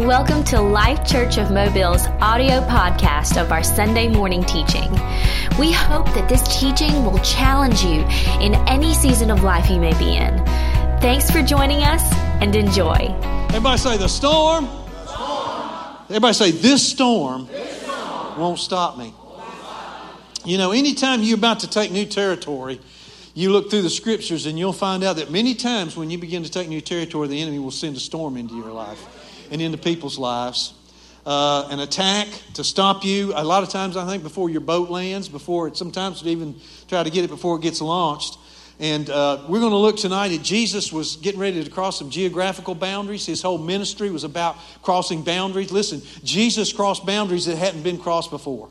Welcome to Life Church of Mobile's audio podcast of our Sunday morning teaching. We hope that this teaching will challenge you in any season of life you may be in. Thanks for joining us and enjoy. Everybody say the storm. Storm. Everybody say this storm, this storm. Won't stop me. You know, anytime you're about to take new territory, you look through the scriptures and you'll find out that many times when you begin to take new territory, the enemy will send a storm into your life and into people's lives. Uh, an attack to stop you. A lot of times, I think, before your boat lands, before it, sometimes even try to get it before it gets launched. And uh, we're going to look tonight at Jesus was getting ready to cross some geographical boundaries. His whole ministry was about crossing boundaries. Listen, Jesus crossed boundaries that hadn't been crossed before.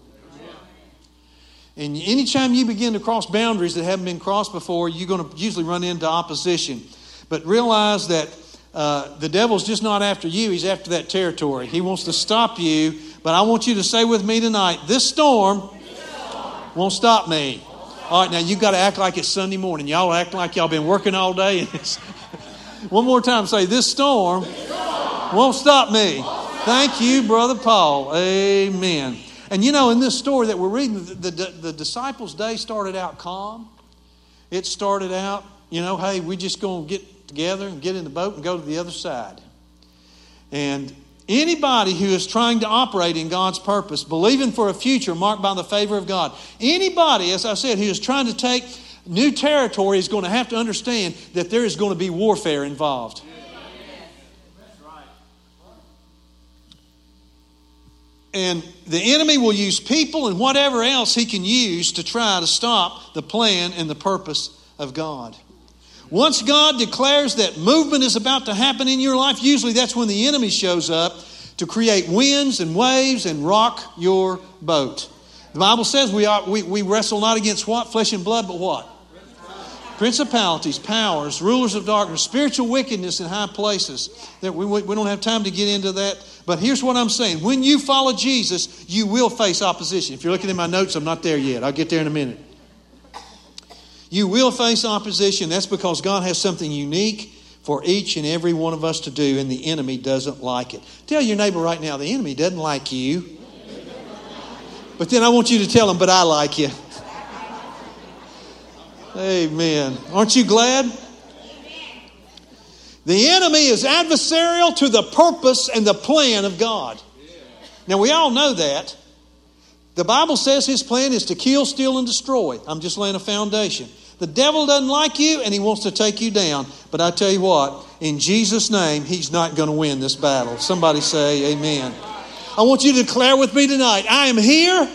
And anytime you begin to cross boundaries that haven't been crossed before, you're going to usually run into opposition. But realize that uh, the devil's just not after you, he's after that territory. He wants to stop you. But I want you to say with me tonight this storm, won't stop me. All right, now you've got to act like it's Sunday morning. Y'all act like y'all been working all day. One more time, say, This storm, this storm. won't stop me. Thank you, Brother Paul. Amen. And you know, in this story that we're reading, the, the, the disciples' day started out calm. It started out, you know, hey, we're just going to get together and get in the boat and go to the other side. And anybody who is trying to operate in God's purpose, believing for a future marked by the favor of God, anybody, as I said, who is trying to take new territory is going to have to understand that there is going to be warfare involved. And the enemy will use people and whatever else he can use to try to stop the plan and the purpose of God. Once God declares that movement is about to happen in your life, usually that's when the enemy shows up to create winds and waves and rock your boat. The Bible says we, are, we, we wrestle not against what? Flesh and blood, but what? Principalities, powers, rulers of darkness, spiritual wickedness in high places. That we, we don't have time to get into that. But here's what I'm saying. When you follow Jesus, you will face opposition. If you're looking at my notes, I'm not there yet. I'll get there in a minute. You will face opposition. That's because God has something unique for each and every one of us to do, and the enemy doesn't like it. Tell your neighbor right now, the enemy doesn't like you. But then I want you to tell him, but I like you. Amen. Aren't you glad? The enemy is adversarial to the purpose and the plan of God. Now, we all know that. The Bible says his plan is to kill, steal, and destroy. I'm just laying a foundation. The devil doesn't like you and he wants to take you down. But I tell you what, in Jesus' name, he's not going to win this battle. Somebody say, Amen. I want you to declare with me tonight I am here,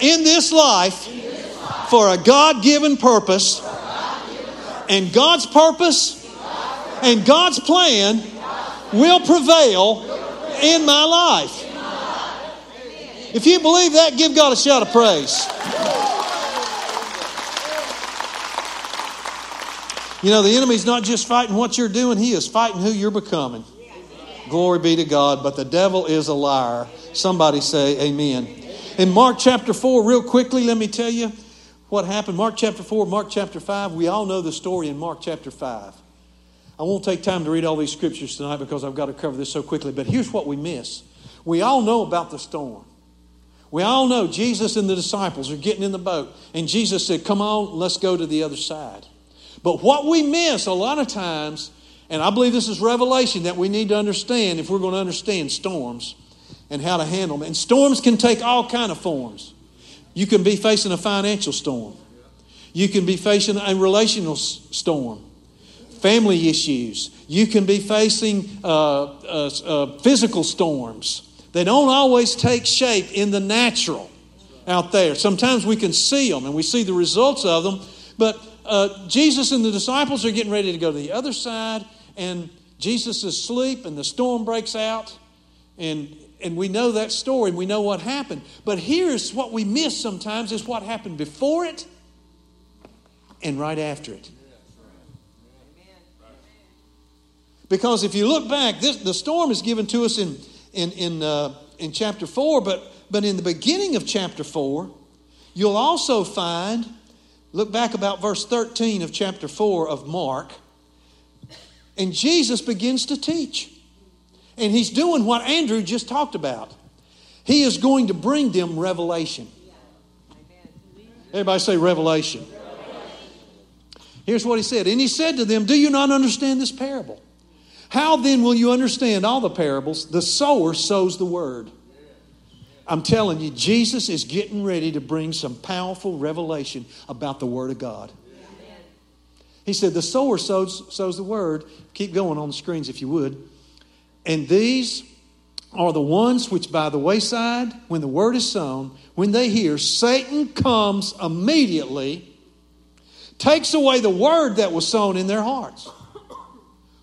in, this life, for a God given purpose, and God's purpose and God's plan will prevail in my life. If you believe that, give God a shout of praise. You know, the enemy's not just fighting what you're doing, he is fighting who you're becoming. Glory be to God. But the devil is a liar. Somebody say amen. In Mark chapter 4, real quickly, let me tell you what happened. Mark chapter 4, Mark chapter 5. We all know the story in Mark chapter 5. I won't take time to read all these scriptures tonight because I've got to cover this so quickly. But here's what we miss we all know about the storm. We all know Jesus and the disciples are getting in the boat. And Jesus said, Come on, let's go to the other side. But what we miss a lot of times, and I believe this is revelation that we need to understand if we're going to understand storms and how to handle them. And storms can take all kind of forms. You can be facing a financial storm. You can be facing a relational storm, family issues. You can be facing uh, uh, uh, physical storms. They don't always take shape in the natural out there. Sometimes we can see them and we see the results of them, but uh, Jesus and the disciples are getting ready to go to the other side, and Jesus is asleep, and the storm breaks out, and and we know that story, and we know what happened. But here's what we miss sometimes: is what happened before it, and right after it. Because if you look back, this, the storm is given to us in in in uh, in chapter four, but but in the beginning of chapter four, you'll also find Look back about verse 13 of chapter 4 of Mark. And Jesus begins to teach. And he's doing what Andrew just talked about. He is going to bring them revelation. Everybody say revelation. Here's what he said. And he said to them, Do you not understand this parable? How then will you understand all the parables? The sower sows the word. I'm telling you, Jesus is getting ready to bring some powerful revelation about the Word of God. He said, The sower sows, sows the word. Keep going on the screens if you would. And these are the ones which by the wayside, when the word is sown, when they hear, Satan comes immediately, takes away the word that was sown in their hearts.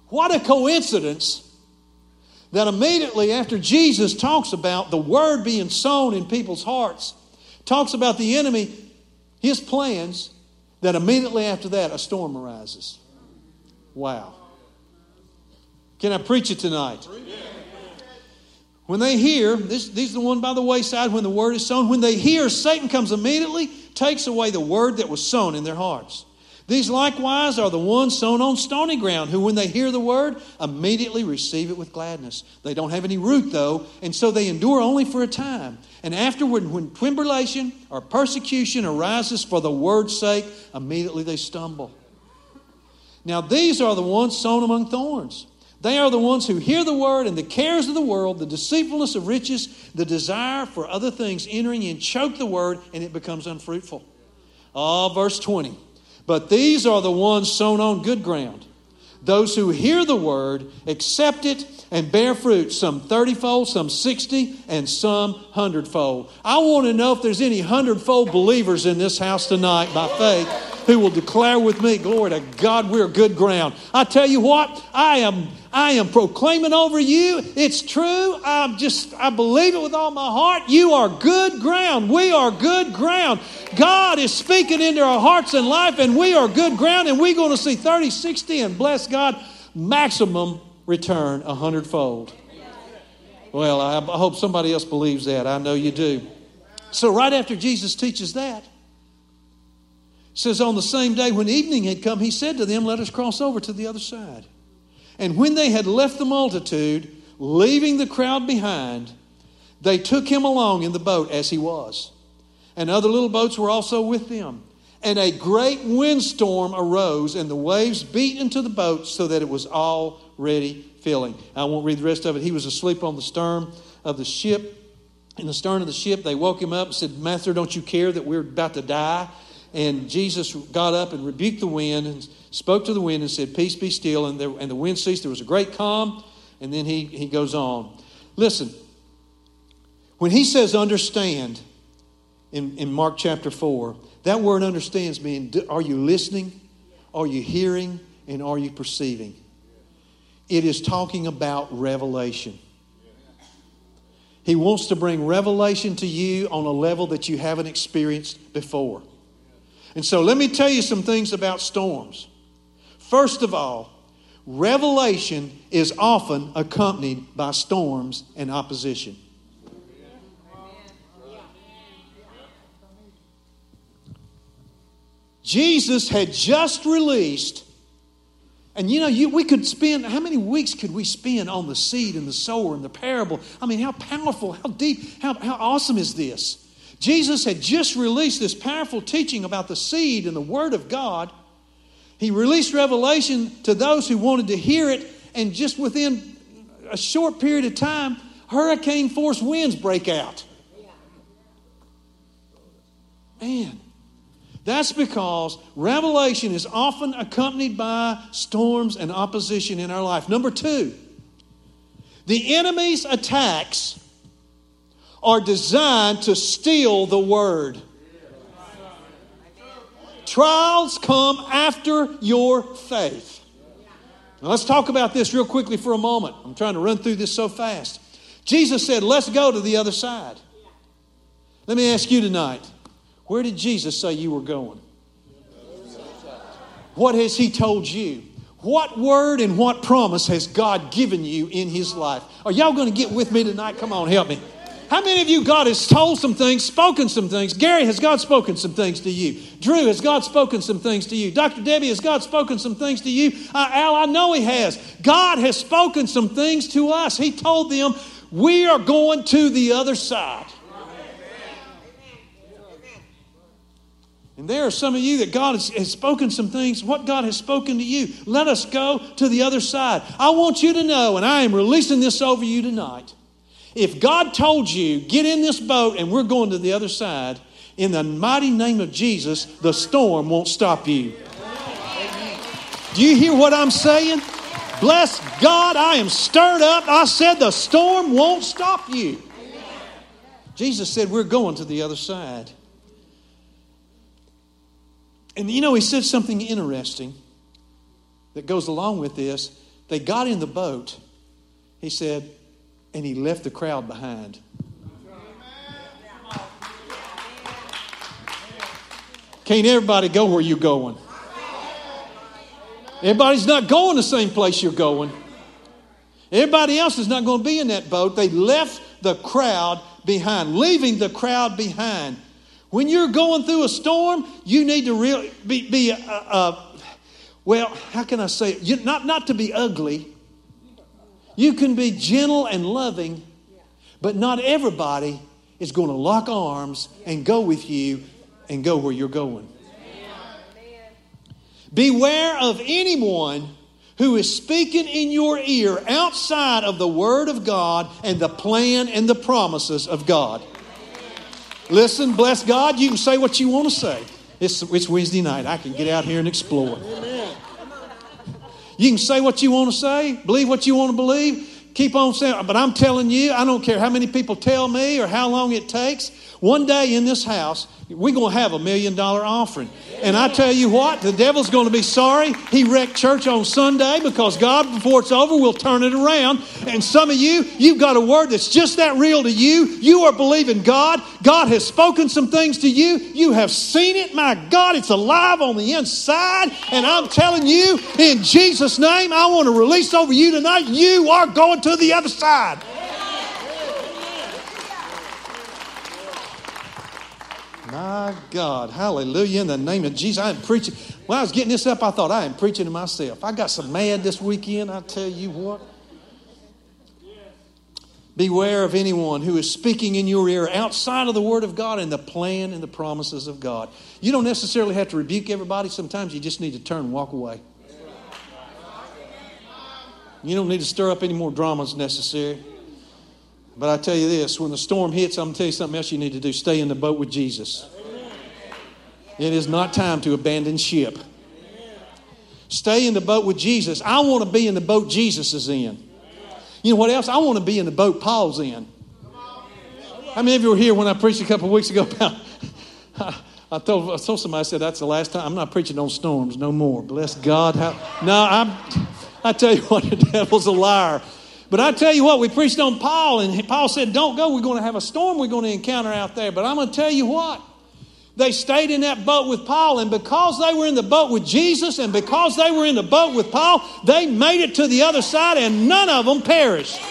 What a coincidence that immediately after Jesus talks about the word being sown in people's hearts, talks about the enemy, his plans, that immediately after that a storm arises. Wow. Can I preach it tonight? When they hear, this, these are the one by the wayside when the word is sown. When they hear, Satan comes immediately, takes away the word that was sown in their hearts. These likewise are the ones sown on stony ground, who, when they hear the word, immediately receive it with gladness. They don't have any root, though, and so they endure only for a time. And afterward, when tribulation or persecution arises for the word's sake, immediately they stumble. Now, these are the ones sown among thorns. They are the ones who hear the word, and the cares of the world, the deceitfulness of riches, the desire for other things entering in, choke the word, and it becomes unfruitful. Ah, verse 20. But these are the ones sown on good ground. Those who hear the word, accept it, and bear fruit, some 30 fold, some 60, and some 100 fold. I want to know if there's any 100 fold believers in this house tonight by faith who will declare with me, Glory to God, we're good ground. I tell you what, I am I am proclaiming over you. It's true. I'm just, I believe it with all my heart. You are good ground. We are good ground. God is speaking into our hearts and life, and we are good ground, and we're going to see 30, 60, and bless God, maximum return a hundredfold. Well, I hope somebody else believes that. I know you do. So, right after Jesus teaches that, says on the same day when evening had come, he said to them, Let us cross over to the other side. And when they had left the multitude, leaving the crowd behind, they took him along in the boat as he was. And other little boats were also with them. And a great windstorm arose, and the waves beat into the boat so that it was already filling. I won't read the rest of it. He was asleep on the stern of the ship. In the stern of the ship, they woke him up and said, Master, don't you care that we're about to die? And Jesus got up and rebuked the wind and spoke to the wind and said, Peace be still. And, there, and the wind ceased. There was a great calm. And then he, he goes on. Listen, when he says understand in, in Mark chapter 4, that word understands means are you listening? Are you hearing? And are you perceiving? It is talking about revelation. He wants to bring revelation to you on a level that you haven't experienced before. And so let me tell you some things about storms. First of all, revelation is often accompanied by storms and opposition. Jesus had just released, and you know, you, we could spend, how many weeks could we spend on the seed and the sower and the parable? I mean, how powerful, how deep, how, how awesome is this? Jesus had just released this powerful teaching about the seed and the Word of God. He released revelation to those who wanted to hear it, and just within a short period of time, hurricane force winds break out. Man, that's because revelation is often accompanied by storms and opposition in our life. Number two, the enemy's attacks are designed to steal the word. Trials come after your faith. Now let's talk about this real quickly for a moment. I'm trying to run through this so fast. Jesus said, Let's go to the other side. Let me ask you tonight where did Jesus say you were going? What has He told you? What word and what promise has God given you in His life? Are y'all going to get with me tonight? Come on, help me. How many of you, God has told some things, spoken some things? Gary, has God spoken some things to you? Drew, has God spoken some things to you? Dr. Debbie, has God spoken some things to you? Uh, Al, I know He has. God has spoken some things to us. He told them, We are going to the other side. And there are some of you that God has, has, spoken some things, what God has spoken to you. Let us go to the other side. I want you to know, and I am releasing this over you tonight. If God told you, get in this boat and we're going to the other side, in the mighty name of Jesus, the storm won't stop you. Do you hear what I'm saying? Bless God, I am stirred up. I said the storm won't stop you. Jesus said, We're going to the other side. And you know, he said something interesting that goes along with this. They got in the boat, he said, and he left the crowd behind. Can't everybody go where you're going? Everybody's not going the same place you're going. Everybody else is not going to be in that boat. They left the crowd behind, leaving the crowd behind. When you're going through a storm, you need to really be, be uh, uh, well, how can I say it? You, not, not to be ugly. You can be gentle and loving, but not everybody is going to lock arms and go with you and go where you're going. Beware of anyone who is speaking in your ear outside of the Word of God and the plan and the promises of God. Listen, bless God, you can say what you want to say. It's, it's Wednesday night. I can get out here and explore. You can say what you want to say, believe what you want to believe, keep on saying, but I'm telling you, I don't care how many people tell me or how long it takes. One day in this house, we're going to have a million dollar offering. And I tell you what, the devil's going to be sorry he wrecked church on Sunday because God, before it's over, will turn it around. And some of you, you've got a word that's just that real to you. You are believing God. God has spoken some things to you. You have seen it. My God, it's alive on the inside. And I'm telling you, in Jesus' name, I want to release over you tonight, you are going to the other side. My God, hallelujah, in the name of Jesus. I am preaching. When I was getting this up, I thought, I am preaching to myself. I got some mad this weekend, I tell you what. Beware of anyone who is speaking in your ear outside of the Word of God and the plan and the promises of God. You don't necessarily have to rebuke everybody. Sometimes you just need to turn and walk away. You don't need to stir up any more dramas necessary. But I tell you this when the storm hits, I'm going to tell you something else you need to do stay in the boat with Jesus. It is not time to abandon ship. Stay in the boat with Jesus. I want to be in the boat Jesus is in. You know what else? I want to be in the boat Paul's in. How many of you were here when I preached a couple weeks ago about? I told, I told somebody, I said, that's the last time. I'm not preaching on storms no more. Bless God. How, no, I'm, I tell you what, the devil's a liar. But I tell you what, we preached on Paul, and Paul said, Don't go. We're going to have a storm we're going to encounter out there. But I'm going to tell you what. They stayed in that boat with Paul, and because they were in the boat with Jesus, and because they were in the boat with Paul, they made it to the other side, and none of them perished.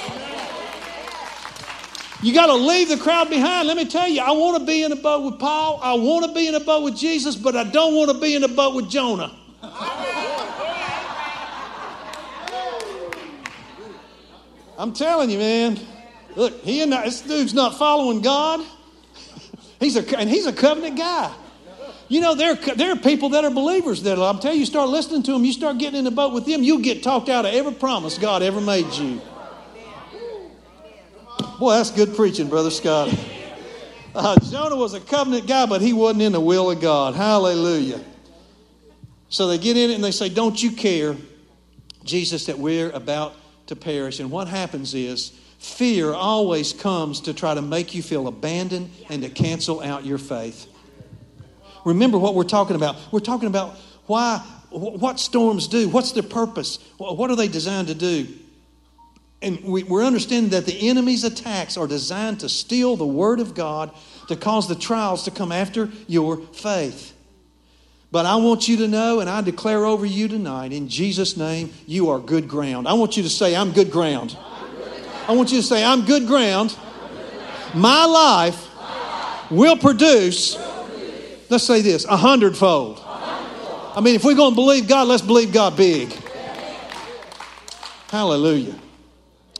You got to leave the crowd behind. Let me tell you, I want to be in a boat with Paul. I want to be in a boat with Jesus, but I don't want to be in a boat with Jonah. I'm telling you, man. Look, he and I, this dude's not following God. he's a and he's a covenant guy. You know, there, there are people that are believers that I'm telling you, start listening to them, you start getting in the boat with them, you'll get talked out of every promise God ever made you. Boy, that's good preaching, Brother Scott. Uh, Jonah was a covenant guy, but he wasn't in the will of God. Hallelujah. So they get in it and they say, Don't you care, Jesus, that we're about to perish. And what happens is fear always comes to try to make you feel abandoned and to cancel out your faith. Remember what we're talking about. We're talking about why, what storms do, what's their purpose, what are they designed to do. And we, are understanding that the enemy's attacks are designed to steal the word of God, to cause the trials to come after your faith. But I want you to know, and I declare over you tonight, in Jesus' name, you are good ground. I want you to say, I'm good ground. I want you to say, I'm good ground My life will produce, let's say this, a hundredfold. I mean, if we're going to believe God, let's believe God big. Hallelujah.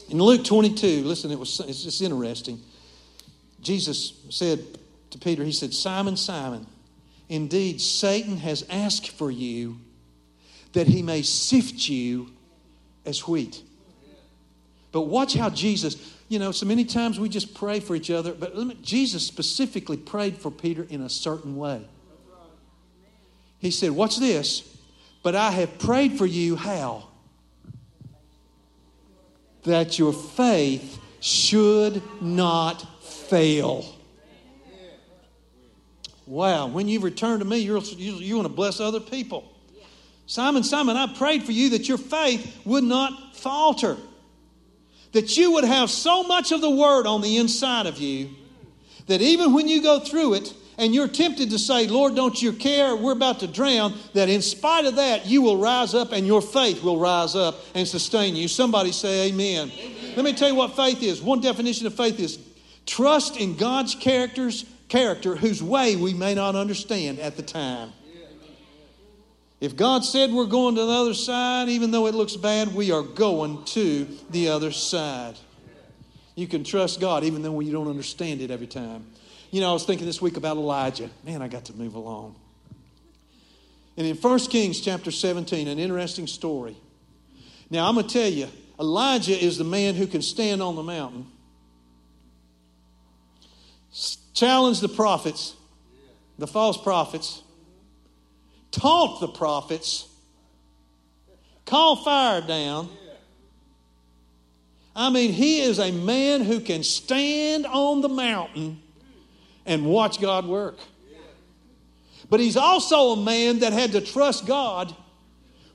In Luke 22, listen, it was, it's just interesting. Jesus said to Peter, He said, Simon, Simon, indeed Satan has asked for you that he may sift you as wheat. But watch how Jesus, you know, so many times we just pray for each other, but Jesus specifically prayed for Peter in a certain way. He said, Watch this, but I have prayed for you how? That your faith should not fail. Wow, when you return to me, you're, you, you want to bless other people. Simon, Simon, I prayed for you that your faith would not falter. That you would have so much of the word on the inside of you that even when you go through it and you're tempted to say, Lord, don't you care? We're about to drown, that in spite of that, you will rise up and your faith will rise up and sustain you. Somebody say, Amen. amen. Let me tell you what faith is. One definition of faith is trust in God's characters, character whose way we may not understand at the time. If God said we're going to the other side, even though it looks bad, we are going to the other side. You can trust God even though you don't understand it every time. You know, I was thinking this week about Elijah. Man, I got to move along. And in 1 Kings chapter 17, an interesting story. Now, I'm going to tell you, Elijah is the man who can stand on the mountain, challenge the prophets, the false prophets, taunt the prophets, call fire down. I mean, he is a man who can stand on the mountain and watch God work. But he's also a man that had to trust God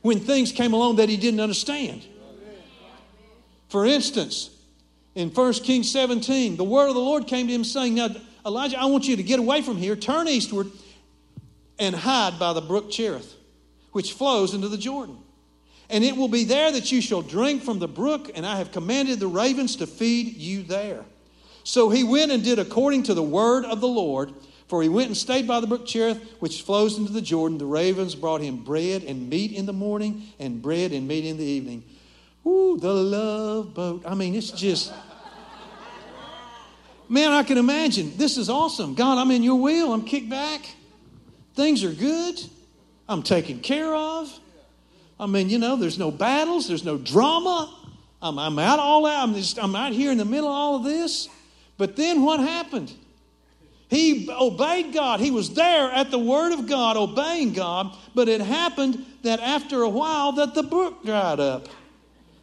when things came along that he didn't understand. For instance, in 1 Kings 17, the word of the Lord came to him saying, Now, Elijah, I want you to get away from here, turn eastward, and hide by the brook Cherith, which flows into the Jordan. And it will be there that you shall drink from the brook, and I have commanded the ravens to feed you there. So he went and did according to the word of the Lord. For he went and stayed by the brook Cherith, which flows into the Jordan. The ravens brought him bread and meat in the morning, and bread and meat in the evening. Ooh, the love boat. I mean, it's just. Man, I can imagine. This is awesome. God, I'm in your will. I'm kicked back. Things are good. I'm taken care of. I mean, you know, there's no battles, there's no drama. I'm, I'm out all out. I'm, just, I'm out here in the middle of all of this. But then what happened? He obeyed God. He was there at the word of God, obeying God. But it happened that after a while that the brook dried up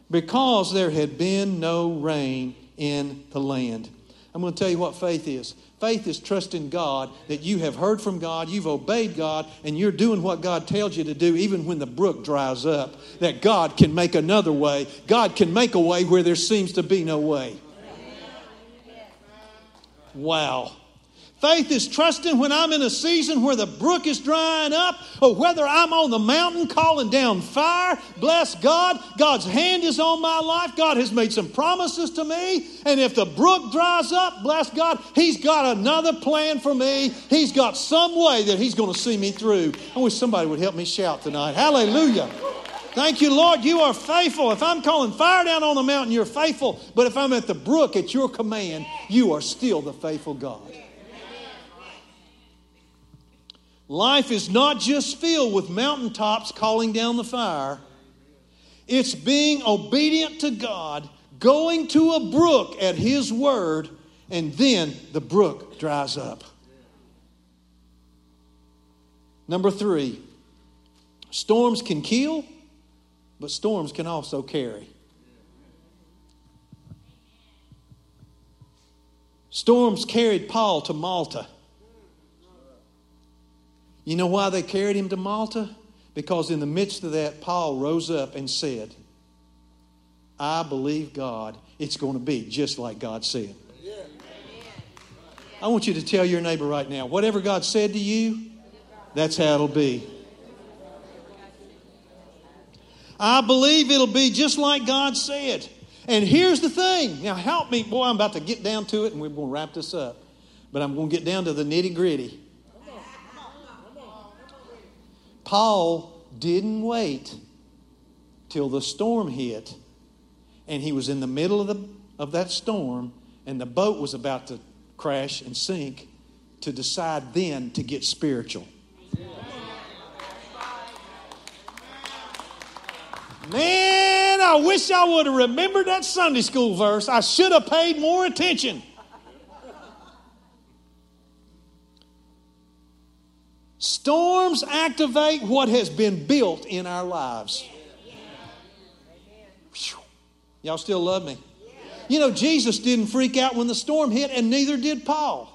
because there had been no rain in the land. I'm going to tell you what faith is. Faith is trusting God that you have heard from God, you've obeyed God, and you're doing what God tells you to do, even when the brook dries up. That God can make another way. God can make a way where there seems to be no way. Wow. Faith is trusting when I'm in a season where the brook is drying up or whether I'm on the mountain calling down fire. Bless God. God's hand is on my life. God has made some promises to me. And if the brook dries up, bless God, He's got another plan for me. He's got some way that He's going to see me through. I wish somebody would help me shout tonight. Hallelujah. Thank you, Lord. You are faithful. If I'm calling fire down on the mountain, you're faithful. But if I'm at the brook at your command, you are still the faithful God. Life is not just filled with mountaintops calling down the fire, it's being obedient to God, going to a brook at His word, and then the brook dries up. Number three, storms can kill, but storms can also carry. Storms carried Paul to Malta. You know why they carried him to Malta? Because in the midst of that, Paul rose up and said, I believe God, it's going to be just like God said. I want you to tell your neighbor right now whatever God said to you, that's how it'll be. I believe it'll be just like God said. And here's the thing. Now, help me. Boy, I'm about to get down to it and we're going to wrap this up. But I'm going to get down to the nitty gritty. Paul didn't wait till the storm hit and he was in the middle of, the, of that storm and the boat was about to crash and sink to decide then to get spiritual. Man, I wish I would have remembered that Sunday school verse. I should have paid more attention. Storms activate what has been built in our lives. Y'all still love me? You know, Jesus didn't freak out when the storm hit, and neither did Paul.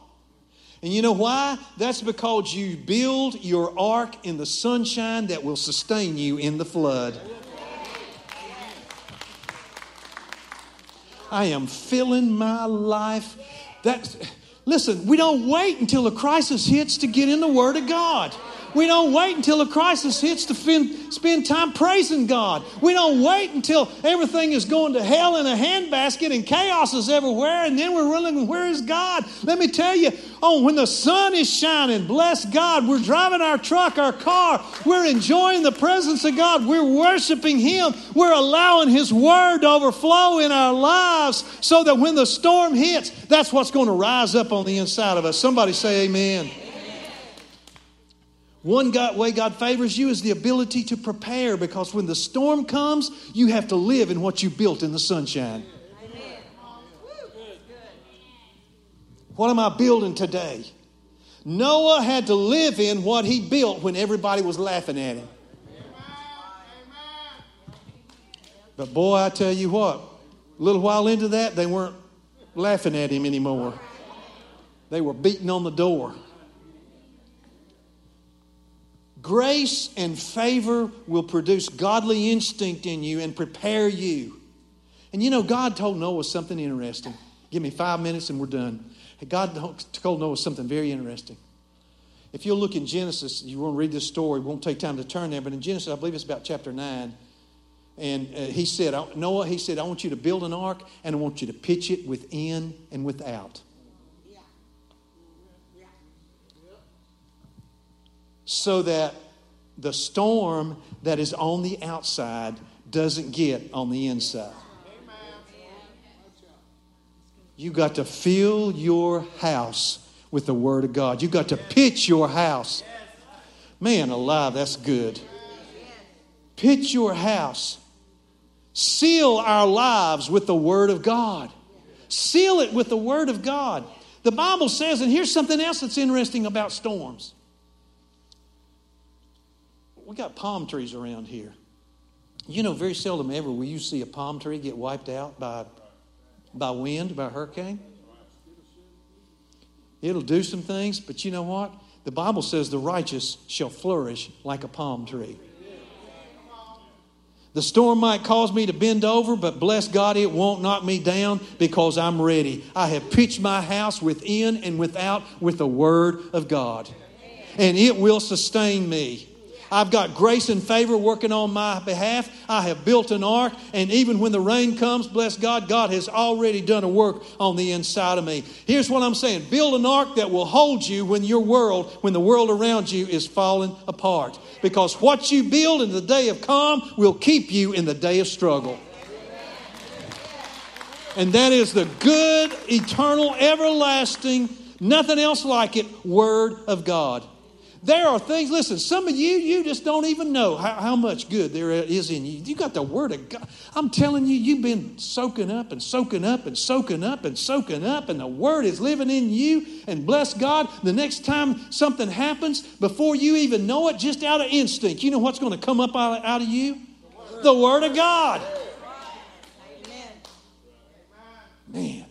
And you know why? That's because you build your ark in the sunshine that will sustain you in the flood. I am filling my life. That listen, we don't wait until a crisis hits to get in the Word of God. We don't wait until a crisis hits to fin- spend time praising God. We don't wait until everything is going to hell in a handbasket and chaos is everywhere, and then we're running, where is God? Let me tell you, oh, when the sun is shining, bless God, we're driving our truck, our car, we're enjoying the presence of God, we're worshiping Him, we're allowing His Word to overflow in our lives so that when the storm hits, that's what's going to rise up on the inside of us. Somebody say, Amen. One God, way God favors you is the ability to prepare because when the storm comes, you have to live in what you built in the sunshine. What am I building today? Noah had to live in what he built when everybody was laughing at him. But boy, I tell you what, a little while into that, they weren't laughing at him anymore. They were beating on the door. Grace and favor will produce godly instinct in you and prepare you. And you know, God told Noah something interesting. Give me five minutes and we're done. God told Noah something very interesting. If you'll look in Genesis, you won't read this story, won't take time to turn there, but in Genesis, I believe it's about chapter 9. And uh, he said, Noah, he said, I want you to build an ark and I want you to pitch it within and without. So that the storm that is on the outside doesn't get on the inside. You got to fill your house with the Word of God. You got to pitch your house. Man alive, that's good. Pitch your house. Seal our lives with the Word of God. Seal it with the Word of God. The Bible says, and here's something else that's interesting about storms we got palm trees around here. You know, very seldom ever will you see a palm tree get wiped out by, by wind, by hurricane. It'll do some things, but you know what? The Bible says the righteous shall flourish like a palm tree. The storm might cause me to bend over, but bless God, it won't knock me down because I'm ready. I have pitched my house within and without with the Word of God, and it will sustain me. I've got grace and favor working on my behalf. I have built an ark, and even when the rain comes, bless God, God has already done a work on the inside of me. Here's what I'm saying build an ark that will hold you when your world, when the world around you is falling apart. Because what you build in the day of calm will keep you in the day of struggle. And that is the good, eternal, everlasting, nothing else like it, Word of God. There are things, listen, some of you, you just don't even know how, how much good there is in you. You got the Word of God. I'm telling you, you've been soaking up and soaking up and soaking up and soaking up, and the Word is living in you. And bless God, the next time something happens, before you even know it, just out of instinct, you know what's going to come up out, out of you? The Word of God. Amen. Man,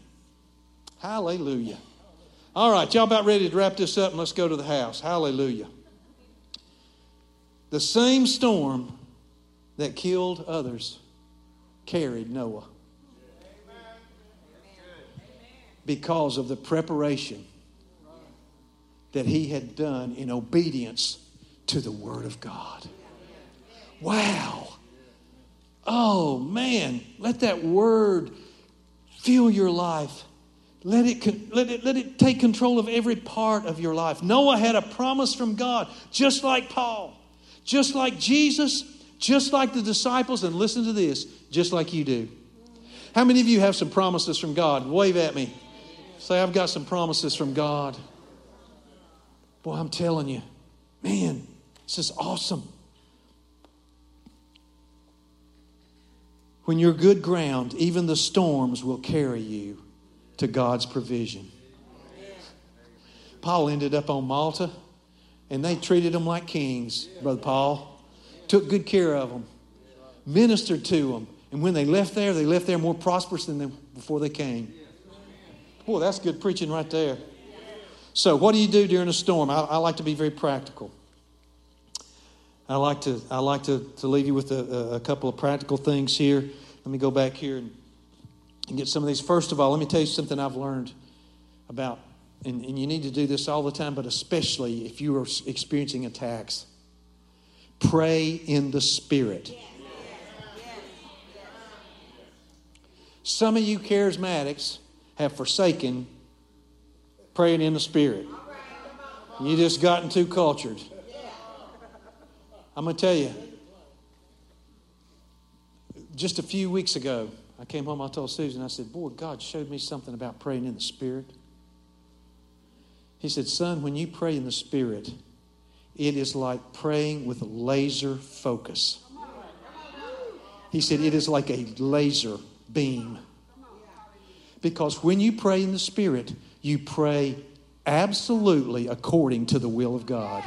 hallelujah. All right, y'all about ready to wrap this up and let's go to the house. Hallelujah. The same storm that killed others carried Noah because of the preparation that he had done in obedience to the Word of God. Wow. Oh, man, let that word fill your life. Let it, let, it, let it take control of every part of your life. Noah had a promise from God, just like Paul, just like Jesus, just like the disciples, and listen to this, just like you do. How many of you have some promises from God? Wave at me. Say, I've got some promises from God. Boy, I'm telling you, man, this is awesome. When you're good ground, even the storms will carry you to God's provision. Paul ended up on Malta, and they treated him like kings, Brother Paul. Took good care of them, ministered to them. And when they left there, they left there more prosperous than before they came. Boy, that's good preaching right there. So, what do you do during a storm? I, I like to be very practical. I like to, I like to, to leave you with a, a couple of practical things here. Let me go back here and and get some of these. First of all, let me tell you something I've learned about, and, and you need to do this all the time, but especially if you are experiencing attacks. Pray in the Spirit. Some of you charismatics have forsaken praying in the Spirit. You just gotten too cultured. I'm going to tell you, just a few weeks ago, I came home, I told Susan, I said, Boy, God showed me something about praying in the Spirit. He said, Son, when you pray in the Spirit, it is like praying with a laser focus. He said, It is like a laser beam. Because when you pray in the Spirit, you pray absolutely according to the will of God.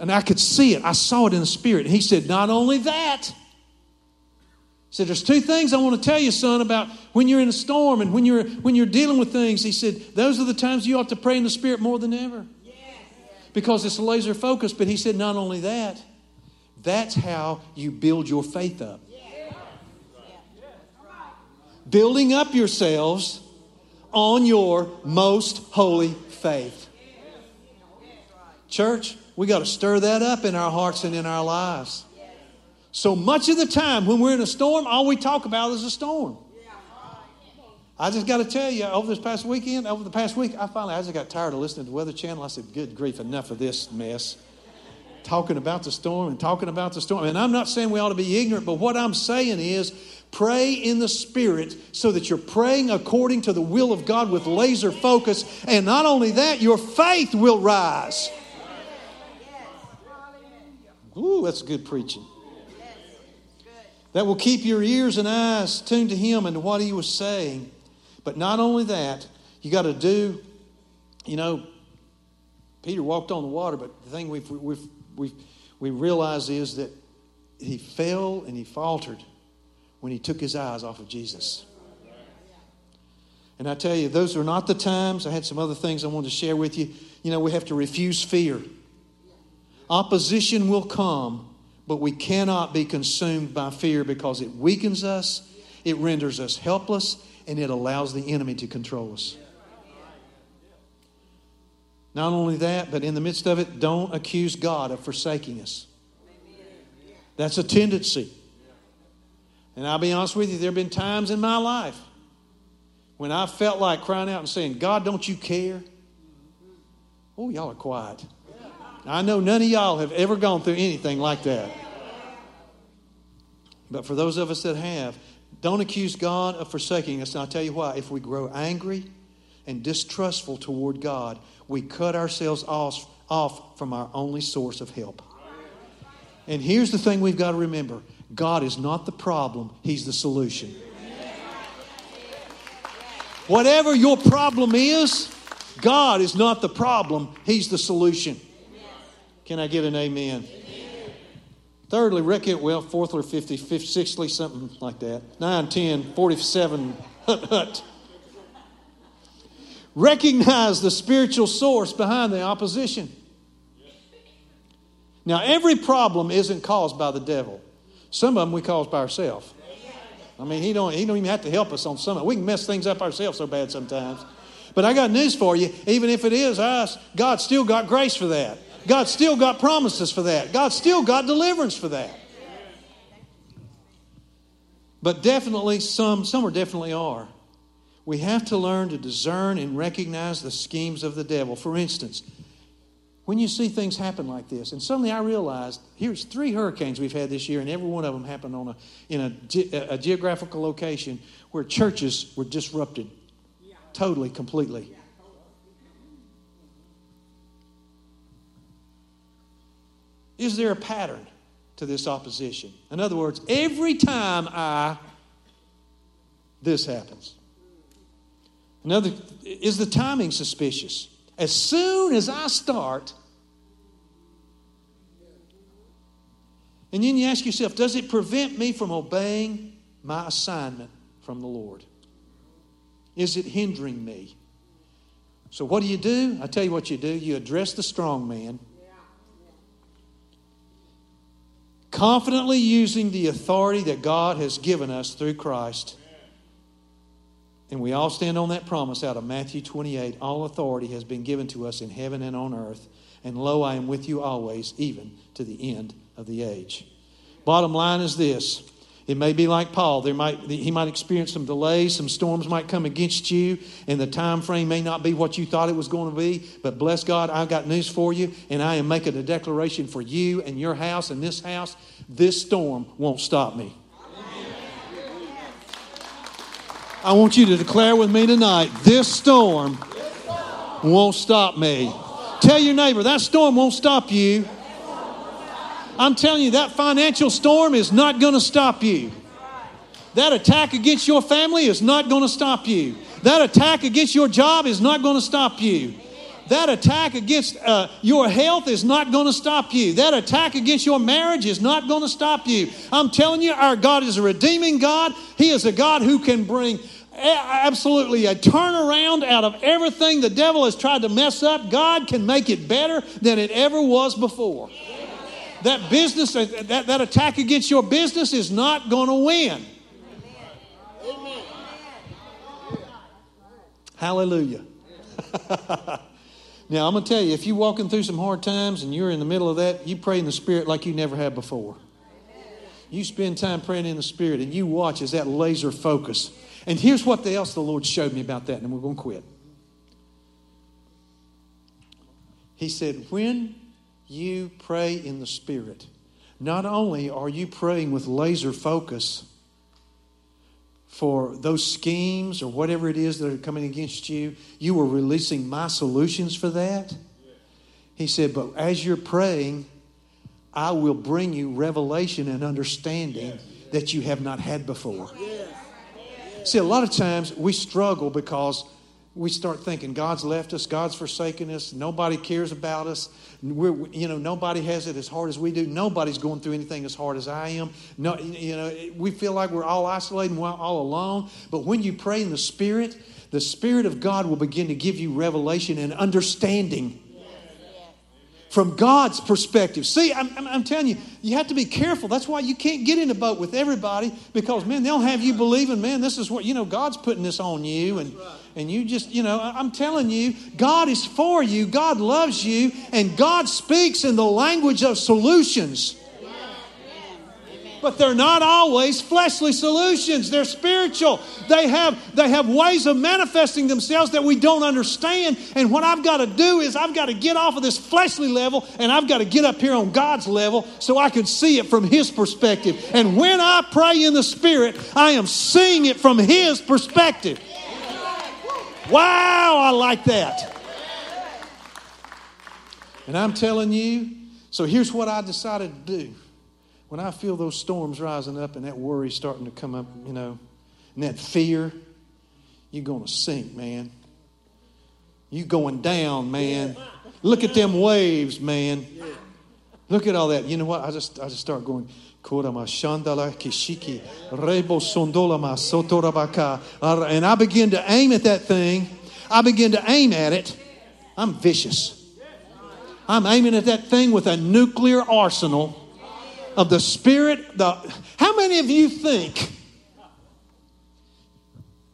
And I could see it. I saw it in the Spirit. He said, Not only that, said, There's two things I want to tell you, son, about when you're in a storm and when you're when you're dealing with things. He said, Those are the times you ought to pray in the Spirit more than ever. Because it's laser focus. But he said, not only that, that's how you build your faith up. Building up yourselves on your most holy faith. Church, we got to stir that up in our hearts and in our lives. So much of the time when we're in a storm, all we talk about is a storm. I just got to tell you, over this past weekend, over the past week, I finally I just got tired of listening to the Weather Channel. I said, "Good grief, enough of this mess." Talking about the storm and talking about the storm. And I'm not saying we ought to be ignorant, but what I'm saying is pray in the Spirit so that you're praying according to the will of God with laser focus. And not only that, your faith will rise. Ooh, that's good preaching that will keep your ears and eyes tuned to Him and to what He was saying. But not only that, you got to do, you know, Peter walked on the water, but the thing we've, we've, we've, we realize is that he fell and he faltered when he took his eyes off of Jesus. And I tell you, those are not the times. I had some other things I wanted to share with you. You know, we have to refuse fear. Opposition will come but we cannot be consumed by fear because it weakens us, it renders us helpless, and it allows the enemy to control us. Not only that, but in the midst of it, don't accuse God of forsaking us. That's a tendency. And I'll be honest with you, there have been times in my life when I felt like crying out and saying, God, don't you care? Oh, y'all are quiet. I know none of y'all have ever gone through anything like that. But for those of us that have, don't accuse God of forsaking us. And I'll tell you why. If we grow angry and distrustful toward God, we cut ourselves off, off from our only source of help. And here's the thing we've got to remember God is not the problem, He's the solution. Whatever your problem is, God is not the problem, He's the solution. Can I get an amen? Thirdly, reckon well, fourthly, fifty, fifth, sixthly, something like that. Nine, ten, forty-seven, hut, hut. Recognize the spiritual source behind the opposition. Now, every problem isn't caused by the devil. Some of them we cause by ourselves. I mean, he don't, he don't even have to help us on some of it. We can mess things up ourselves so bad sometimes. But I got news for you. Even if it is us, God still got grace for that. God still got promises for that. God still got deliverance for that. But definitely, some, some are definitely are. We have to learn to discern and recognize the schemes of the devil. For instance, when you see things happen like this, and suddenly I realized here's three hurricanes we've had this year, and every one of them happened on a, in a, a geographical location where churches were disrupted totally, completely. Is there a pattern to this opposition? In other words, every time I, this happens. Another, is the timing suspicious? As soon as I start, and then you ask yourself, does it prevent me from obeying my assignment from the Lord? Is it hindering me? So, what do you do? I tell you what you do. You address the strong man, confidently using the authority that God has given us through Christ and we all stand on that promise out of Matthew 28 All authority has been given to us in heaven and on earth. And lo, I am with you always, even to the end of the age. Bottom line is this. It may be like Paul. There might, he might experience some delays, some storms might come against you, and the time frame may not be what you thought it was going to be. But bless God, I've got news for you, and I am making a declaration for you and your house and this house. This storm won't stop me. I want you to declare with me tonight this storm won't stop me. Tell your neighbor that storm won't stop you. I'm telling you, that financial storm is not going to stop you. That attack against your family is not going to stop you. That attack against your job is not going to stop you. That attack against uh, your health is not going to stop you. That attack against your marriage is not going to stop you. I'm telling you, our God is a redeeming God. He is a God who can bring absolutely a turnaround out of everything the devil has tried to mess up. God can make it better than it ever was before. That business, that, that attack against your business is not going to win. Hallelujah. now, I'm going to tell you if you're walking through some hard times and you're in the middle of that, you pray in the Spirit like you never have before. You spend time praying in the Spirit and you watch as that laser focus and here's what else the Lord showed me about that, and we're going to quit. He said, When you pray in the Spirit, not only are you praying with laser focus for those schemes or whatever it is that are coming against you, you are releasing my solutions for that. He said, But as you're praying, I will bring you revelation and understanding that you have not had before. See, a lot of times we struggle because we start thinking God's left us, God's forsaken us, nobody cares about us. We're, you know, nobody has it as hard as we do. Nobody's going through anything as hard as I am. No, you know, we feel like we're all isolated and all alone. But when you pray in the Spirit, the Spirit of God will begin to give you revelation and understanding from God's perspective. See, I'm, I'm, I'm, telling you, you have to be careful. That's why you can't get in a boat with everybody because, man, they'll have you believing, man, this is what, you know, God's putting this on you. And, and you just, you know, I'm telling you, God is for you, God loves you, and God speaks in the language of solutions but they're not always fleshly solutions. They're spiritual. They have, they have ways of manifesting themselves that we don't understand. And what I've got to do is I've got to get off of this fleshly level and I've got to get up here on God's level so I can see it from His perspective. And when I pray in the Spirit, I am seeing it from His perspective. Wow, I like that. And I'm telling you, so here's what I decided to do when I feel those storms rising up and that worry starting to come up, you know, and that fear, you're going to sink, man. You going down, man. Look at them waves, man. Look at all that. You know what? I just I just start going. And I begin to aim at that thing. I begin to aim at it. I'm vicious. I'm aiming at that thing with a nuclear arsenal of the Spirit. The, how many of you think?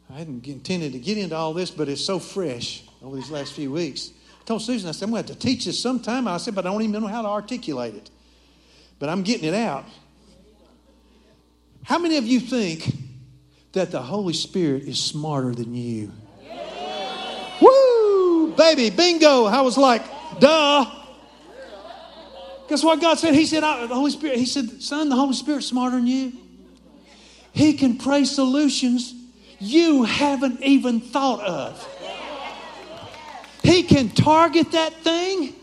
I hadn't intended to get into all this, but it's so fresh over these last few weeks. I told Susan, I said, I'm going to have to teach this sometime. I said, but I don't even know how to articulate it. But I'm getting it out. How many of you think that the Holy Spirit is smarter than you? Woo! Baby, bingo. I was like, duh. Guess what God said? He said, the Holy Spirit, He said, Son, the Holy Spirit's smarter than you. He can pray solutions you haven't even thought of. He can target that thing.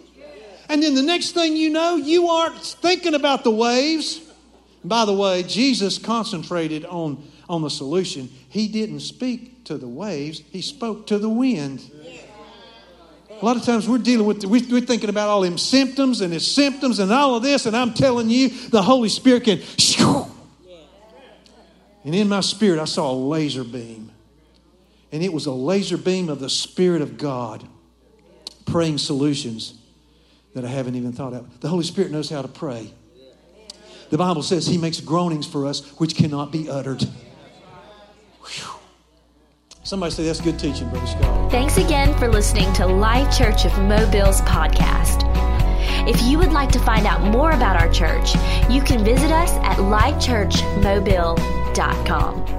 And then the next thing you know, you aren't thinking about the waves. By the way, Jesus concentrated on, on the solution. He didn't speak to the waves, he spoke to the wind. A lot of times we're dealing with, we're thinking about all them symptoms and his symptoms and all of this, and I'm telling you, the Holy Spirit can. And in my spirit, I saw a laser beam. And it was a laser beam of the Spirit of God praying solutions that I haven't even thought of. The Holy Spirit knows how to pray. The Bible says He makes groanings for us which cannot be uttered. Whew. Somebody say that's good teaching, Brother Scott. Thanks again for listening to Life Church of Mobile's podcast. If you would like to find out more about our church, you can visit us at lifechurchmobile.com.